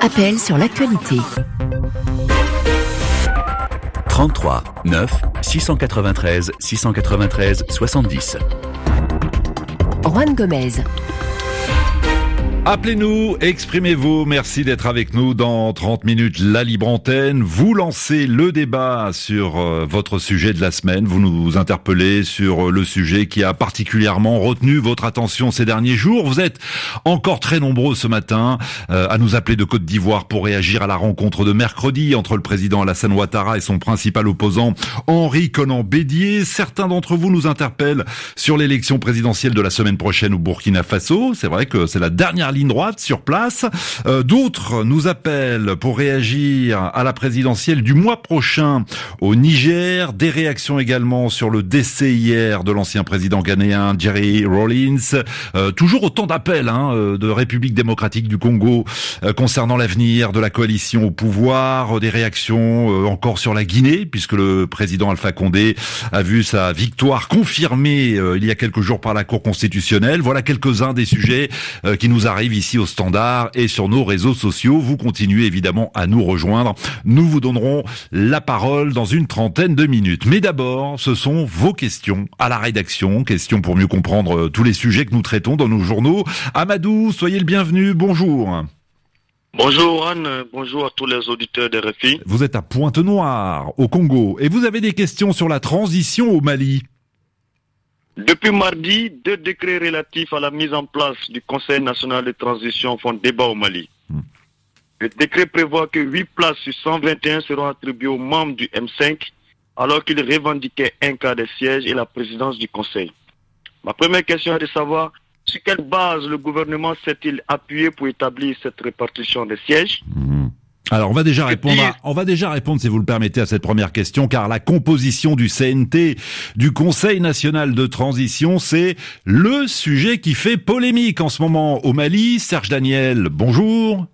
Appel sur l'actualité. 33 9 693 693 70. Juan Gomez. Appelez-nous, exprimez-vous. Merci d'être avec nous dans 30 minutes La Libre Antenne. Vous lancez le débat sur euh, votre sujet de la semaine. Vous nous interpellez sur euh, le sujet qui a particulièrement retenu votre attention ces derniers jours. Vous êtes encore très nombreux ce matin euh, à nous appeler de Côte d'Ivoire pour réagir à la rencontre de mercredi entre le président Alassane Ouattara et son principal opposant Henri Conan Bédier. Certains d'entre vous nous interpellent sur l'élection présidentielle de la semaine prochaine au Burkina Faso. C'est vrai que c'est la dernière ligne droite sur place. Euh, D'autres nous appellent pour réagir à la présidentielle du mois prochain au Niger. Des réactions également sur le décès hier de l'ancien président ghanéen Jerry Rawlins. Euh, toujours autant d'appels hein, euh, de République démocratique du Congo euh, concernant l'avenir de la coalition au pouvoir. Des réactions euh, encore sur la Guinée, puisque le président Alpha Condé a vu sa victoire confirmée euh, il y a quelques jours par la Cour constitutionnelle. Voilà quelques-uns des sujets qui nous arrivent ici au standard et sur nos réseaux sociaux. Vous continuez évidemment à nous rejoindre. Nous vous donnerons la parole dans une trentaine de minutes. Mais d'abord, ce sont vos questions à la rédaction, questions pour mieux comprendre euh, tous les sujets que nous traitons dans nos journaux. Amadou, soyez le bienvenu. Bonjour. Bonjour Anne, bonjour à tous les auditeurs de RFI. Vous êtes à Pointe-Noire, au Congo, et vous avez des questions sur la transition au Mali. Depuis mardi, deux décrets relatifs à la mise en place du Conseil national de transition font débat au Mali. Hmm. Le décret prévoit que 8 places sur 121 seront attribuées aux membres du M5, alors qu'ils revendiquaient un quart des sièges et la présidence du Conseil. Ma première question est de savoir sur quelle base le gouvernement s'est-il appuyé pour établir cette répartition des sièges? Alors on va déjà répondre, à- on va déjà répondre si vous le permettez à cette première question, car la composition du CNT, du Conseil national de transition, c'est le sujet qui fait polémique en ce moment au Mali. Serge Daniel, bonjour.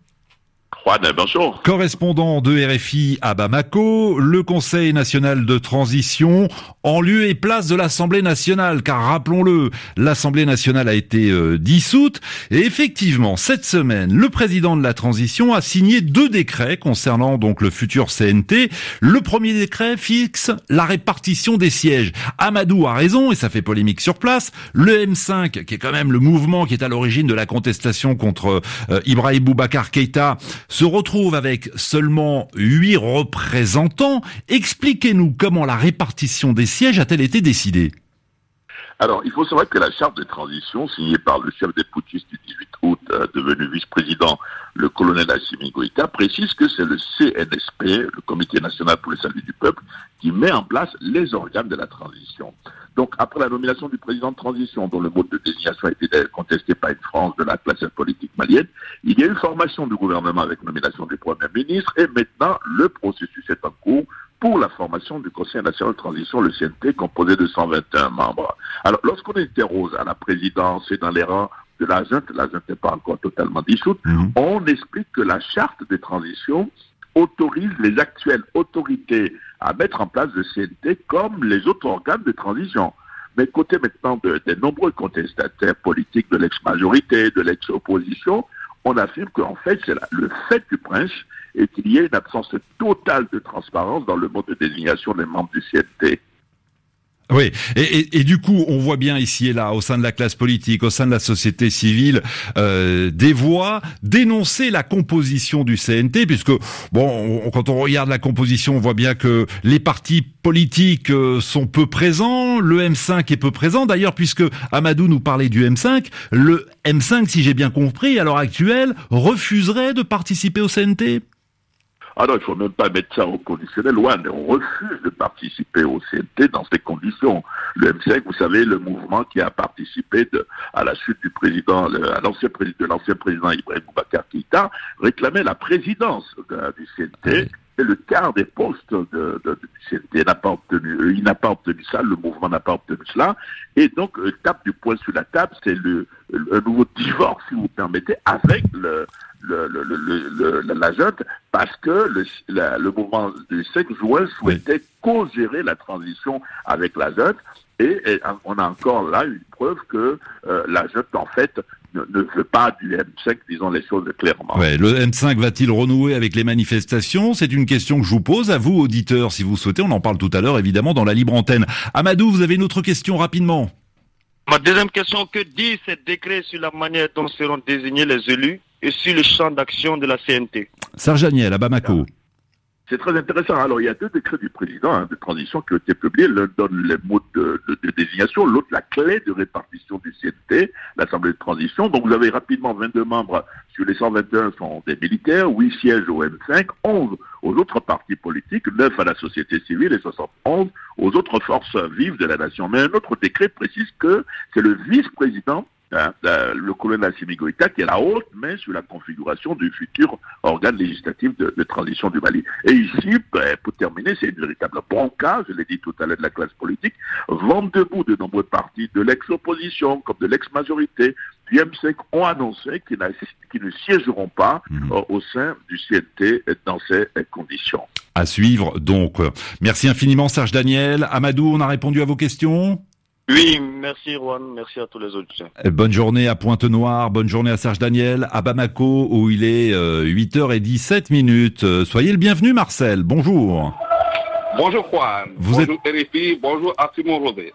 Correspondant de RFI à Bamako, le Conseil national de transition en lieu et place de l'Assemblée nationale, car rappelons-le, l'Assemblée nationale a été euh, dissoute, et effectivement, cette semaine, le président de la transition a signé deux décrets concernant donc le futur CNT. Le premier décret fixe la répartition des sièges. Amadou a raison, et ça fait polémique sur place, le M5, qui est quand même le mouvement qui est à l'origine de la contestation contre euh, Ibrahim Boubacar Keïta, se retrouve avec seulement huit représentants. Expliquez-nous comment la répartition des sièges a-t-elle été décidée? Alors, il faut savoir que la charte de transition signée par le chef des putschistes du 18 août, euh, devenu vice-président, le colonel Assimi précise que c'est le CNSP, le Comité national pour le salut du peuple, qui met en place les organes de la transition. Donc, après la nomination du président de transition, dont le mode de désignation a été contesté par une France de la classe politique malienne, il y a eu formation du gouvernement avec nomination du Premier ministre, et maintenant, le processus est en cours pour la formation du Conseil national de transition, le CNT, composé de 121 membres. Alors, lorsqu'on interroge à la présidence et dans les rangs de la junte, la junte n'est pas encore totalement dissoute, on explique que la charte de transition autorise les actuelles autorités à mettre en place le CNT comme les autres organes de transition. Mais côté maintenant de- des nombreux contestataires politiques de l'ex-majorité, de l'ex-opposition, on affirme qu'en fait, c'est le fait du prince et qu'il y ait une absence totale de transparence dans le mode de désignation des membres du CNT. Oui, et, du coup, on voit bien ici et là, au sein de la classe politique, au sein de la société civile, euh, des voix dénoncer la composition du CNT, puisque bon, on- quand on regarde la composition, on voit bien que les partis politiques euh, sont peu présents, le M5 est peu présent. D'ailleurs, puisque Amadou nous parlait du M5, le M5, si j'ai bien compris, à l'heure actuelle, refuserait de participer au CNT. Non, il faut même pas mettre ça au conditionnel. On refuse de participer au CNT dans ces conditions. Le M5, vous savez, le mouvement qui a participé à la chute du président, de l'ancien président Ibrahim Boubacar Keïta, réclamait la présidence de- du CNT. Et le quart des postes de, de- du n'a pas obtenu, euh, il n'a pas obtenu ça, le mouvement n'a pas obtenu cela. Et donc, euh, tape du poing sur la table, c'est le, nouveau divorce, si vous permettez, avec le, le, le, le, le- la junte, parce que le, la- le mouvement du 5 juin souhaitait co-gérer la transition avec la junte. Et, et on a encore là une preuve que euh, la junte, en fait, ne, ne veut pas du M5, disons les choses clairement. Ouais, le M5 va-t-il renouer avec les manifestations? C'est une question que je vous pose à vous, auditeurs, si vous souhaitez. On en parle tout à l'heure, évidemment, dans la libre antenne. Amadou, vous avez une autre question rapidement? Ma deuxième question, que dit ce décret sur la manière dont seront désignés les élus et sur le champ d'action de la CNT Serge Daniel, à Bamako. C'est très intéressant. Alors, il y a deux décrets du président hein, de transition qui ont été publiés. L'un donne les mots de, désignation, l'autre la clé de répartition du CNT, l'Assemblée de transition. Donc, vous avez rapidement 22 membres sur les 121 sont des militaires, 8 sièges au M5, 11 aux autres partis politiques, 9 à la société civile et 71 aux autres forces vives de la nation. Mais un autre décret précise que c'est le vice-président hein, le colonel Assimi Goïta, qui est la haute main sur la configuration du futur organe législatif de, de transition du Mali. Et ici, ben, pour terminer, c'est une véritable bronca, je l'ai dit tout à l'heure, de la classe politique, vent debout de nombreux partis de l'ex-opposition comme de l'ex-majorité du M5 ont annoncé qu'ils ne siégeront pas Mhm. euh, au sein du CNT dans ces conditions. À suivre, donc. Merci infiniment, Serge Daniel. Amadou, on a répondu à vos questions? Oui, merci Juan, merci à tous les auditeurs. Euh, Bonne journée à Pointe-Noire, bonne journée à Serge Daniel, à Bamako, où il est euh, 8h17 minutes. Euh, Soyez le bienvenu, Marcel. Bonjour. Bonjour Juan, Vous bonjour RFI, bonjour à Simon Rosé.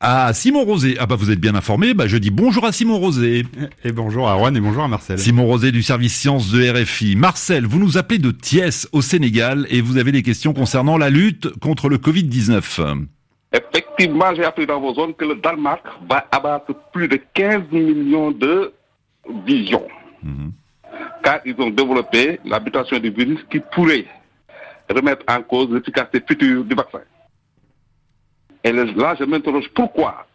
Ah, Simon Rosé. Ah bah vous êtes bien informé. Bah je dis bonjour à Simon Rosé. Et bonjour à Juan et bonjour à Marcel. Simon Rosé du service sciences de RFI. Marcel, vous nous appelez de Thiès au Sénégal et vous avez des questions concernant la lutte contre le Covid-19. Effectivement, j'ai appris dans vos zones que le Danemark va abattre plus de 15 millions de visions. Mhm. Car ils ont développé l'habitation du virus qui pourrait remettre en cause l'efficacité future du vaccin. Et là, je m'interroge pourquoi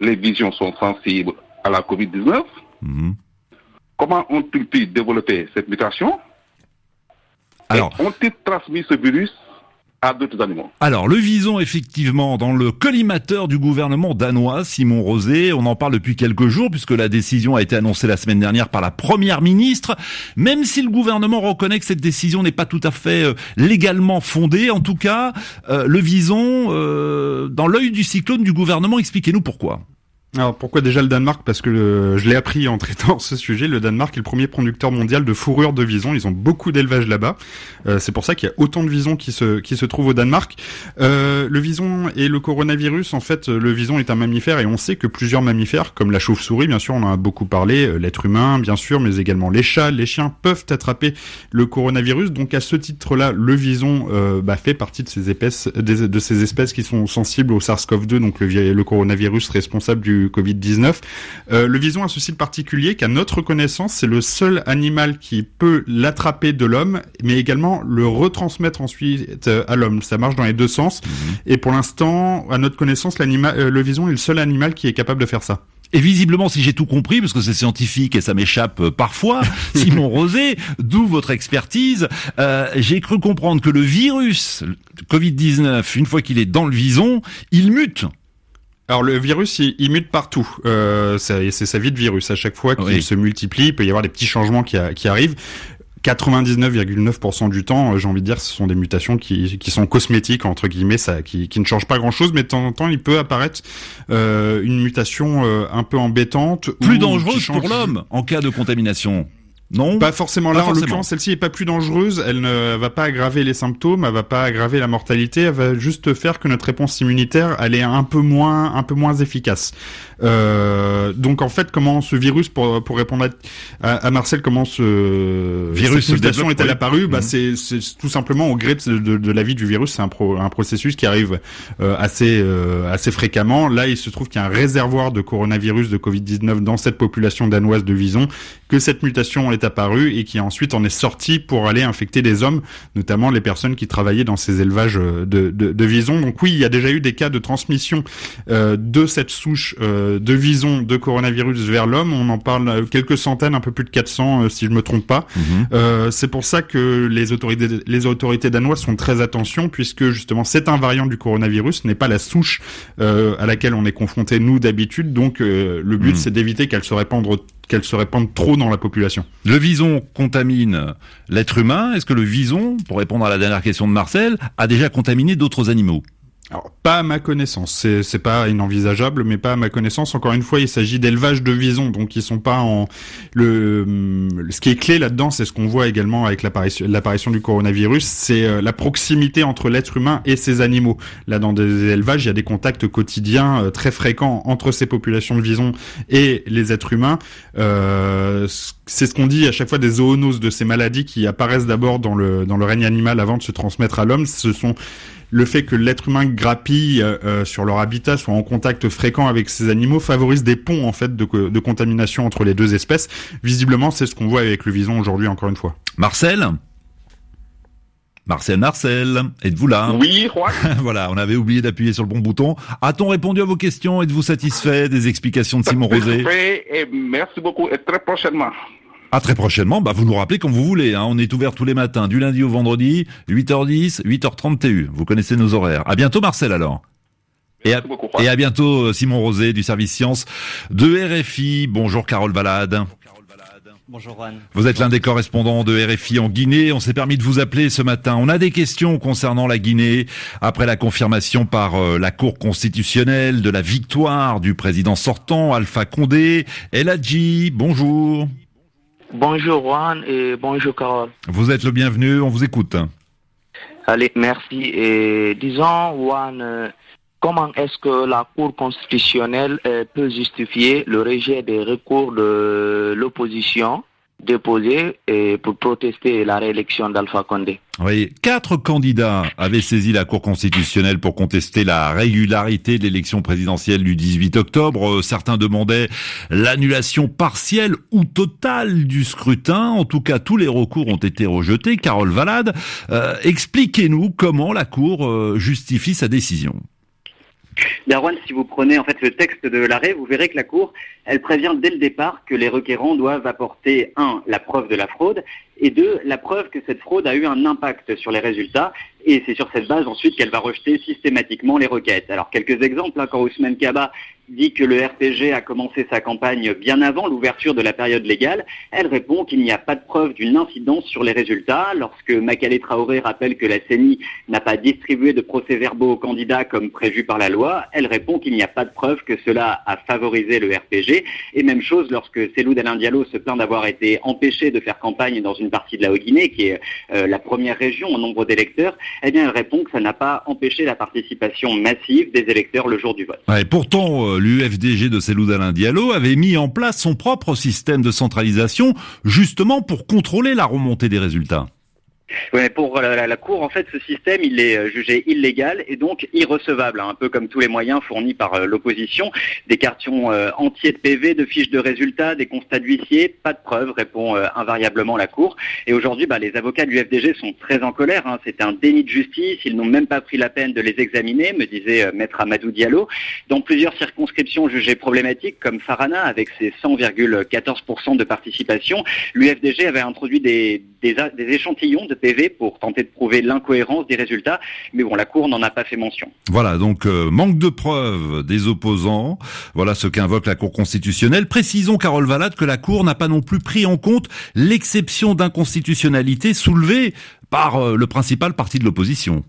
les visions sont sensibles à la COVID-19. Mhm. Comment ont-ils pu développer cette mutation? Alors, ont-ils transmis ce virus Alors, le vison, effectivement, dans le collimateur du gouvernement danois, Simon Rosé, on en parle depuis quelques jours, puisque la décision a été annoncée la semaine dernière par la première ministre, même si le gouvernement reconnaît que cette décision n'est pas tout à fait euh, légalement fondée, en tout cas, euh, le vison, euh, dans l'œil du cyclone du gouvernement, expliquez-nous pourquoi. Alors pourquoi déjà le Danemark? Parce que le- je l'ai appris en traitant ce sujet. Le Danemark est le premier producteur mondial de fourrure de vison. Ils ont beaucoup d'élevage là-bas. Euh, c'est pour ça qu'il y a autant de visons qui se qui se trouvent au Danemark. Euh, le vison et le coronavirus, en fait, le vison est un mammifère et on sait que plusieurs mammifères, comme la chauve-souris, bien sûr, on en a beaucoup parlé, euh, l'être humain, bien sûr, mais également les chats, les chiens peuvent attraper le coronavirus. Donc à ce titre-là, le vison euh, bah, fait partie de ces espèces, des- de ces espèces qui sont sensibles au SARS-CoV-2, donc le, le coronavirus responsable du Covid-19. Euh, le vison a ceci de particulier qu'à notre connaissance, c'est le seul animal qui peut l'attraper de l'homme, mais également le retransmettre ensuite euh, à l'homme. Ça marche dans les deux sens. Et pour l'instant, à notre connaissance, l'animal, euh, le vison est le seul animal qui est capable de faire ça. Et visiblement, si j'ai tout compris, parce que c'est scientifique et ça m'échappe parfois, Simon Rosé, d'où votre expertise, euh, j'ai cru comprendre que le virus le Covid-19, une fois qu'il est dans le vison, il mute. Alors le virus, il, il mute partout. Euh, c'est sa vie de virus. À chaque fois qu'il Oui. se multiplie, il peut y avoir des petits changements qui, a- qui arrivent. 99,9% du temps, euh, j'ai envie de dire, ce sont des mutations qui, qui sont cosmétiques entre guillemets, ça, qui, qui ne changent pas grand-chose, mais de temps en temps, il peut apparaître euh, une mutation euh, un peu embêtante, Plus dangereuse change- pour l'homme en cas de contamination. Non Pas forcément Pas là, en l'occurrence, celle-ci est pas plus dangereuse, elle ne va pas aggraver les symptômes, elle va pas aggraver la mortalité, elle va juste faire que notre réponse immunitaire, elle est un peu moins, un peu moins efficace. Euh, donc en fait, comment ce virus, pour, pour répondre à, à- Marcel, comment ce Virus cette mutation est-elle apparue? Bah c'est, c'est tout simplement au gré de, de, de la vie du virus, c'est un, pro- un processus qui arrive euh, assez, euh, assez fréquemment. Là, il se trouve qu'il y a un réservoir de coronavirus de Covid-19 dans cette population danoise de Vison, que cette mutation est apparue et qui ensuite en est sortie pour aller infecter des hommes, notamment les personnes qui travaillaient dans ces élevages euh, de, de, de Vison. Donc oui, il y a déjà eu des cas de transmission euh, de cette souche euh, de Vison de coronavirus vers l'homme. On en parle euh, quelques centaines, un peu plus de 400 euh, si je me trompe pas. Mhm. Euh, c'est pour ça que les autorités, les autorités danoises sont très attention puisque justement c'est un variant du coronavirus, n'est pas la souche euh, à laquelle on est confronté nous d'habitude. Donc euh, le but Mhm. c'est d'éviter qu'elle se répande qu'elle se répande trop dans la population. Le vison contamine l'être humain. Est-ce que le vison, pour répondre à la dernière question de Marcel, a déjà contaminé d'autres animaux? Alors Pas à ma connaissance. C'est pas inenvisageable, mais pas à ma connaissance. Encore une fois, il s'agit d'élevage de visons, donc ils sont pas en le. Ce qui est clé là-dedans, c'est ce qu'on voit également avec l'apparition du coronavirus, c'est euh, la proximité entre l'être humain et ces animaux. Là, dans des élevages, il y a des contacts quotidiens euh, très fréquents entre ces populations de visons et les êtres humains. Euh, c'est ce qu'on dit à chaque fois des zoonoses de ces maladies qui apparaissent d'abord dans le dans le règne animal avant de se transmettre à l'homme. Ce sont le fait que l'être humain grappille euh, euh, sur leur habitat, soit en contact fréquent avec ces animaux, favorise des ponts en fait de, de contamination entre les deux espèces. Visiblement, c'est ce qu'on voit avec le vison aujourd'hui, encore une fois. Marcel? Marcel, Marcel, êtes-vous là? Oui, Juan. voilà, on avait oublié d'appuyer sur le bon bouton. A-t-on répondu à vos questions? Êtes-vous satisfait des explications de Simon Rosé? Et Merci beaucoup et très prochainement. À très prochainement, bah vous nous rappelez quand vous voulez. Hein. On est ouvert tous les matins, du lundi au vendredi, 8h10, 8h30 TU. Vous connaissez nos horaires. À bientôt Marcel alors. Et à, et à, bientôt euh, Simon Rosé du service sciences de RFI. Bonjour Carole Valade. Bonjour Juan. Vous êtes l'un des correspondants de RFI en Guinée. On s'est permis de vous appeler ce matin. On a des questions concernant la Guinée après la confirmation par euh, la Cour constitutionnelle de la victoire du président sortant Alpha Condé. Eladji, bonjour. Bonjour Juan et bonjour Carole. Vous êtes le bienvenu, on vous écoute. Allez, merci. Et disons, Juan, euh, comment est-ce que la Cour constitutionnelle euh, peut justifier le rejet des recours de l'opposition déposé pour protester la réélection d'Alpha Condé. Oui, quatre candidats avaient saisi la Cour constitutionnelle pour contester la régularité de l'élection présidentielle du 18 octobre. Certains demandaient l'annulation partielle ou totale du scrutin. En tout cas, tous les recours ont été rejetés. Carole Valade, euh, expliquez-nous comment la Cour euh, justifie sa décision. Darwan, si vous prenez en fait le texte de l'arrêt, vous verrez que la Cour, elle prévient dès le départ que les requérants doivent apporter, un, la preuve de la fraude, et deux, la preuve que cette fraude a eu un impact sur les résultats, et c'est sur cette base ensuite qu'elle va rejeter systématiquement les requêtes. Alors quelques exemples, hein, quand Ousmane Kaba dit que le RPG a commencé sa campagne bien avant l'ouverture de la période légale, elle répond qu'il n'y a pas de preuve d'une incidence sur les résultats. Lorsque Makale Traoré rappelle que la CENI n'a pas distribué de procès-verbaux aux candidats comme prévu par la loi, elle répond qu'il n'y a pas de preuve que cela a favorisé le RPG. Et même chose lorsque Selou Alain Diallo se plaint d'avoir été empêché de faire campagne dans une partie de la Haut-Guinée, qui est euh, la première région en nombre d'électeurs, eh bien elle répond que ça n'a pas empêché la participation massive des électeurs le jour du vote. Ouais, pourtant, euh, l'UFDG de Alain Diallo avait mis en place son propre système de centralisation, justement pour contrôler la remontée des résultats. Pour la, la, Cour, en fait, ce système, il est euh, jugé illégal et donc irrecevable, hein, un peu comme tous les moyens fournis par euh, l'opposition. Des cartons euh, entiers de PV, de fiches de résultats, des constats d'huissier, pas de preuves, répond invariablement la Cour. Et aujourd'hui, bah, les avocats de l'UFDG sont très en colère. Hein. C'est un déni de justice. Ils n'ont même pas pris la peine de les examiner, me disait Maître Amadou Diallo. Dans plusieurs circonscriptions jugées problématiques, comme Farana, avec ses 100,14% de participation, l'UFDG avait introduit des, des échantillons de PV pour tenter de prouver l'incohérence des résultats. Mais bon, la Cour n'en a pas fait mention. Voilà, donc euh, manque de preuves des opposants. Voilà ce qu'invoque la Cour constitutionnelle. Précisons, Carole Valade, que la Cour n'a pas non plus pris en compte l'exception d'inconstitutionnalité soulevée par euh, le principal parti de l'opposition.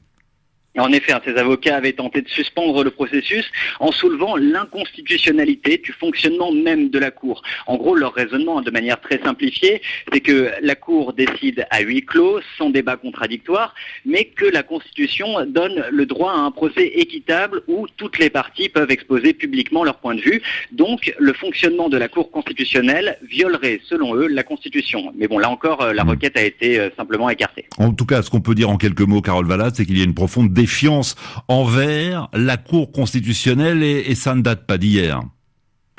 En effet, hein, ces avocats avaient tenté de suspendre le processus en soulevant l'inconstitutionnalité du fonctionnement même de la Cour. En gros, leur raisonnement, de manière très simplifiée, c'est que la Cour décide à huis clos, sans débat contradictoire, mais que la Constitution donne le droit à un procès équitable où toutes les parties peuvent exposer publiquement leur point de vue. Donc, le fonctionnement de la Cour constitutionnelle violerait, selon eux, la Constitution. Mais bon, là encore, euh, la hmm. requête a été euh, simplement écartée. En tout cas, ce qu'on peut dire en quelques mots, Carole Valade, c'est qu'il y a une profonde défiance envers la Cour constitutionnelle et, et ça ne date pas d'hier.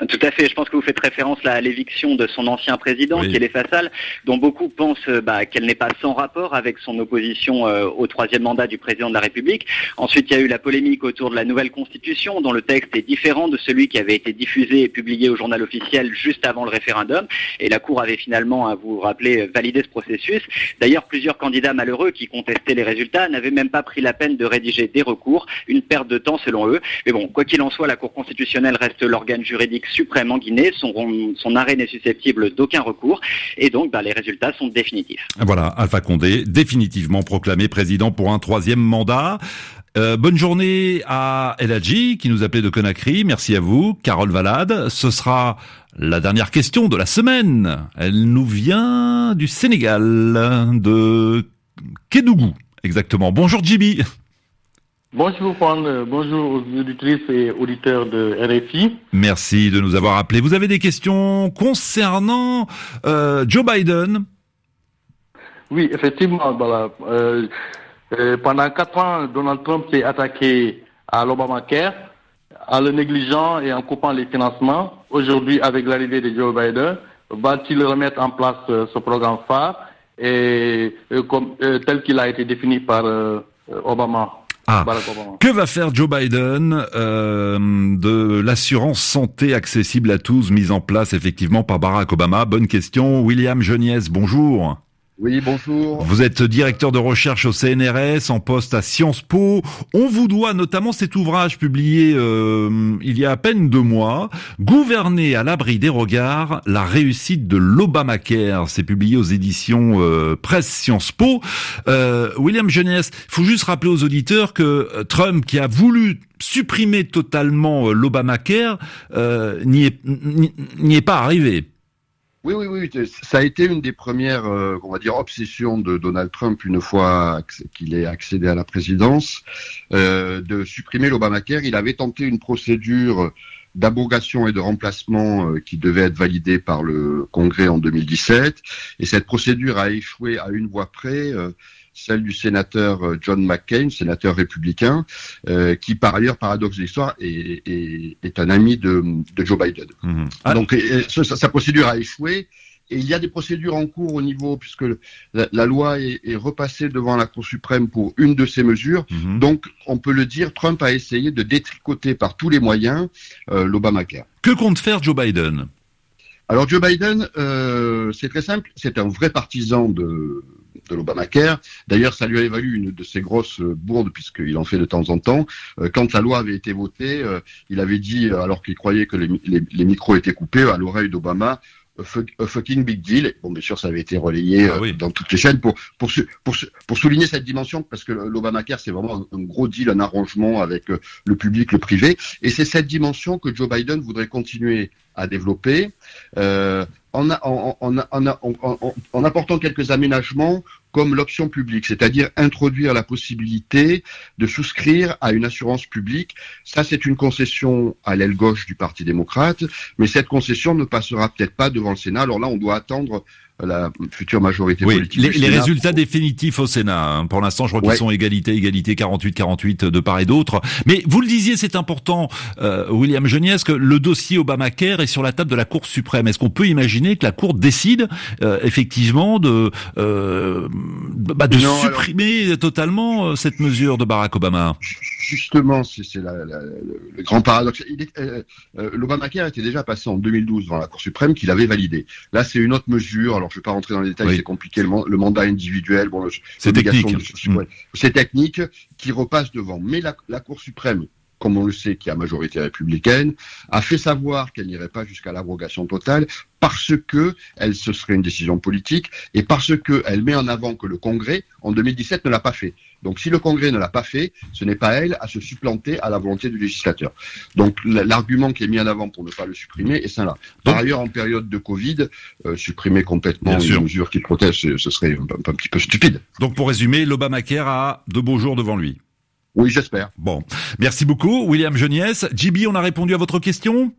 Tout à fait. Je pense que vous faites référence là à l'éviction de son ancien président, qui est les Fassal, dont beaucoup pensent euh, bah, qu'elle n'est pas sans rapport avec son opposition euh, au troisième mandat du président de la République. Ensuite, il y a eu la polémique autour de la nouvelle constitution, dont le texte est différent de celui qui avait été diffusé et publié au journal officiel juste avant le référendum. Et la Cour avait finalement, à vous rappeler, validé ce processus. D'ailleurs, plusieurs candidats malheureux qui contestaient les résultats n'avaient même pas pris la peine de rédiger des recours, une perte de temps selon eux. Mais bon, quoi qu'il en soit, la Cour constitutionnelle reste l'organe juridique suprême en Guinée. Son, arrêt n'est susceptible d'aucun recours. Et donc, bah, les résultats sont définitifs. Voilà, Alpha Condé, définitivement proclamé président pour un troisième mandat. Euh, bonne journée à Eladji qui nous appelait de Conakry. Merci à vous, Carole Valade. Ce sera la dernière question de la semaine. Elle nous vient du Sénégal, de Kédougou, exactement. Bonjour Jibi. Bonjour Juan, bonjour aux auditrices et auditeurs de RFI. Merci de nous avoir appelés. Vous avez des questions concernant euh, Joe Biden? Oui, effectivement. Voilà. Euh, euh, pendant quatre ans, Donald Trump s'est attaqué à l'Obamacare en le négligeant et en coupant les financements. Aujourd'hui, avec l'arrivée de Joe Biden, va-t-il remettre en place ce programme phare et, comme, tel qu'il a été défini par Obama? Ah. Que va faire Joe Biden euh, de l'assurance santé accessible à tous mise en place effectivement par Barack Obama? Bonne question. William Geniez, bonjour. Oui, bonjour. Vous êtes directeur de recherche au CNRS, en poste à Sciences Po. On vous doit notamment cet ouvrage publié euh, il y a à peine deux mois, Gouverner à l'abri des regards, la réussite de l'Obamacare. C'est publié aux éditions euh, Presse Sciences Po. Euh, William Jeunesse, il faut juste rappeler aux auditeurs que Trump, qui a voulu supprimer totalement l'Obamacare, n'y est, n'y est pas arrivé. Oui, oui, oui, ça a été une des premières, euh, on va dire, obsessions de Donald Trump une fois qu'il est accédé à la présidence, euh, de supprimer l'Obamacare. Il avait tenté une procédure d'abrogation et de remplacement euh, qui devait être validée par le Congrès en 2017, et cette procédure a échoué à une voix près celle du sénateur euh, John McCain, sénateur républicain, euh, qui par ailleurs, paradoxe de l'histoire, est, un ami de, Joe Biden. Mhm. Ah. Donc sa, procédure a échoué. Et il y a des procédures en cours au niveau, puisque la, loi est, repassée devant la Cour suprême pour une de ces mesures. Mhm. Donc, on peut le dire, Trump a essayé de détricoter par tous les moyens euh, l'Obamacare. Que compte faire Joe Biden? Alors Joe Biden, c'est très simple, c'est un vrai partisan de, de l'Obamacare. D'ailleurs, ça lui a valu une de ses grosses bourdes, puisqu'il en fait de temps en temps. Euh, quand la loi avait été votée, euh, il avait dit, euh, alors qu'il croyait que les, micros étaient coupés, à l'oreille d'Obama, a fucking big deal. Bon, bien sûr, ça avait été relayé ah dans toutes les chaînes pour, pour, pour, pour souligner cette dimension, parce que l'Obamacare, c'est vraiment un, gros deal, un arrangement avec le public, le privé. Et c'est cette dimension que Joe Biden voudrait continuer à développer. Euh, en, en, apportant quelques aménagements comme l'option publique, c'est-à-dire introduire la possibilité de souscrire à une assurance publique. Ça, c'est une concession à l'aile gauche du Parti démocrate, mais cette concession ne passera peut-être pas devant le Sénat. Alors là, on doit attendre la future majorité politique. Les, les résultats définitifs au Sénat. Hein. Pour l'instant, je crois qu'ils sont égalité, égalité, 48-48 de part et d'autre. Mais vous le disiez, c'est important, euh, William Geniez, que le dossier Obamacare est sur la table de la Cour suprême. Est-ce qu'on peut imaginer que la Cour décide euh, effectivement de, euh, bah, de supprimer totalement euh, cette mesure de Barack Obama? Justement, c'est le grand paradoxe. L'Obamacare était déjà passé en 2012 devant la Cour suprême, qu'il avait validé. Là, c'est une autre mesure alors je ne vais pas rentrer dans les détails, c'est compliqué, le, mandat individuel, bon, c'est technique. C'est technique qui repasse devant. Mais la, Cour suprême, comme on le sait, qui a majorité républicaine, a fait savoir qu'elle n'irait pas jusqu'à l'abrogation totale parce que elle, ce serait une décision politique et parce qu'elle met en avant que le Congrès, en 2017, ne l'a pas fait. Donc si le Congrès ne l'a pas fait, ce n'est pas elle à se supplanter à la volonté du législateur. Donc l'argument qui est mis en avant pour ne pas le supprimer est ça là. Par ailleurs, en période de Covid, euh, supprimer complètement une mesure qui protège, ce serait un, petit peu stupide. Donc pour résumer, l'Obamacare a de beaux jours devant lui. Oui, j'espère. Bon, merci beaucoup, William Geniès. JB, on a répondu à votre question?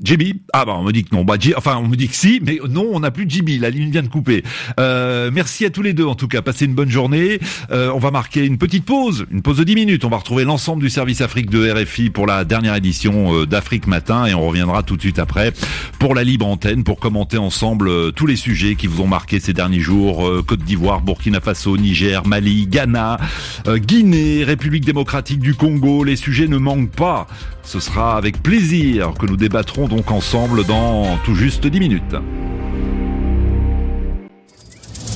JB Ah bah on me dit que non. Bah, enfin on me dit que si, mais non, on n'a plus JB. La ligne vient de couper. Euh, merci à tous les deux en tout cas. Passez une bonne journée. Euh, on va marquer une petite pause, une pause de 10 minutes. On va retrouver l'ensemble du service Afrique de RFI pour la dernière édition euh, d'Afrique Matin et on reviendra tout de suite après pour la libre antenne pour commenter ensemble euh, tous les sujets qui vous ont marqué ces derniers jours. Euh, Côte d'Ivoire, Burkina Faso, Niger, Mali, Ghana, Guinée, République démocratique du Congo. Les sujets ne manquent pas. Ce sera avec plaisir que nous débattrons donc ensemble dans tout juste 10 minutes.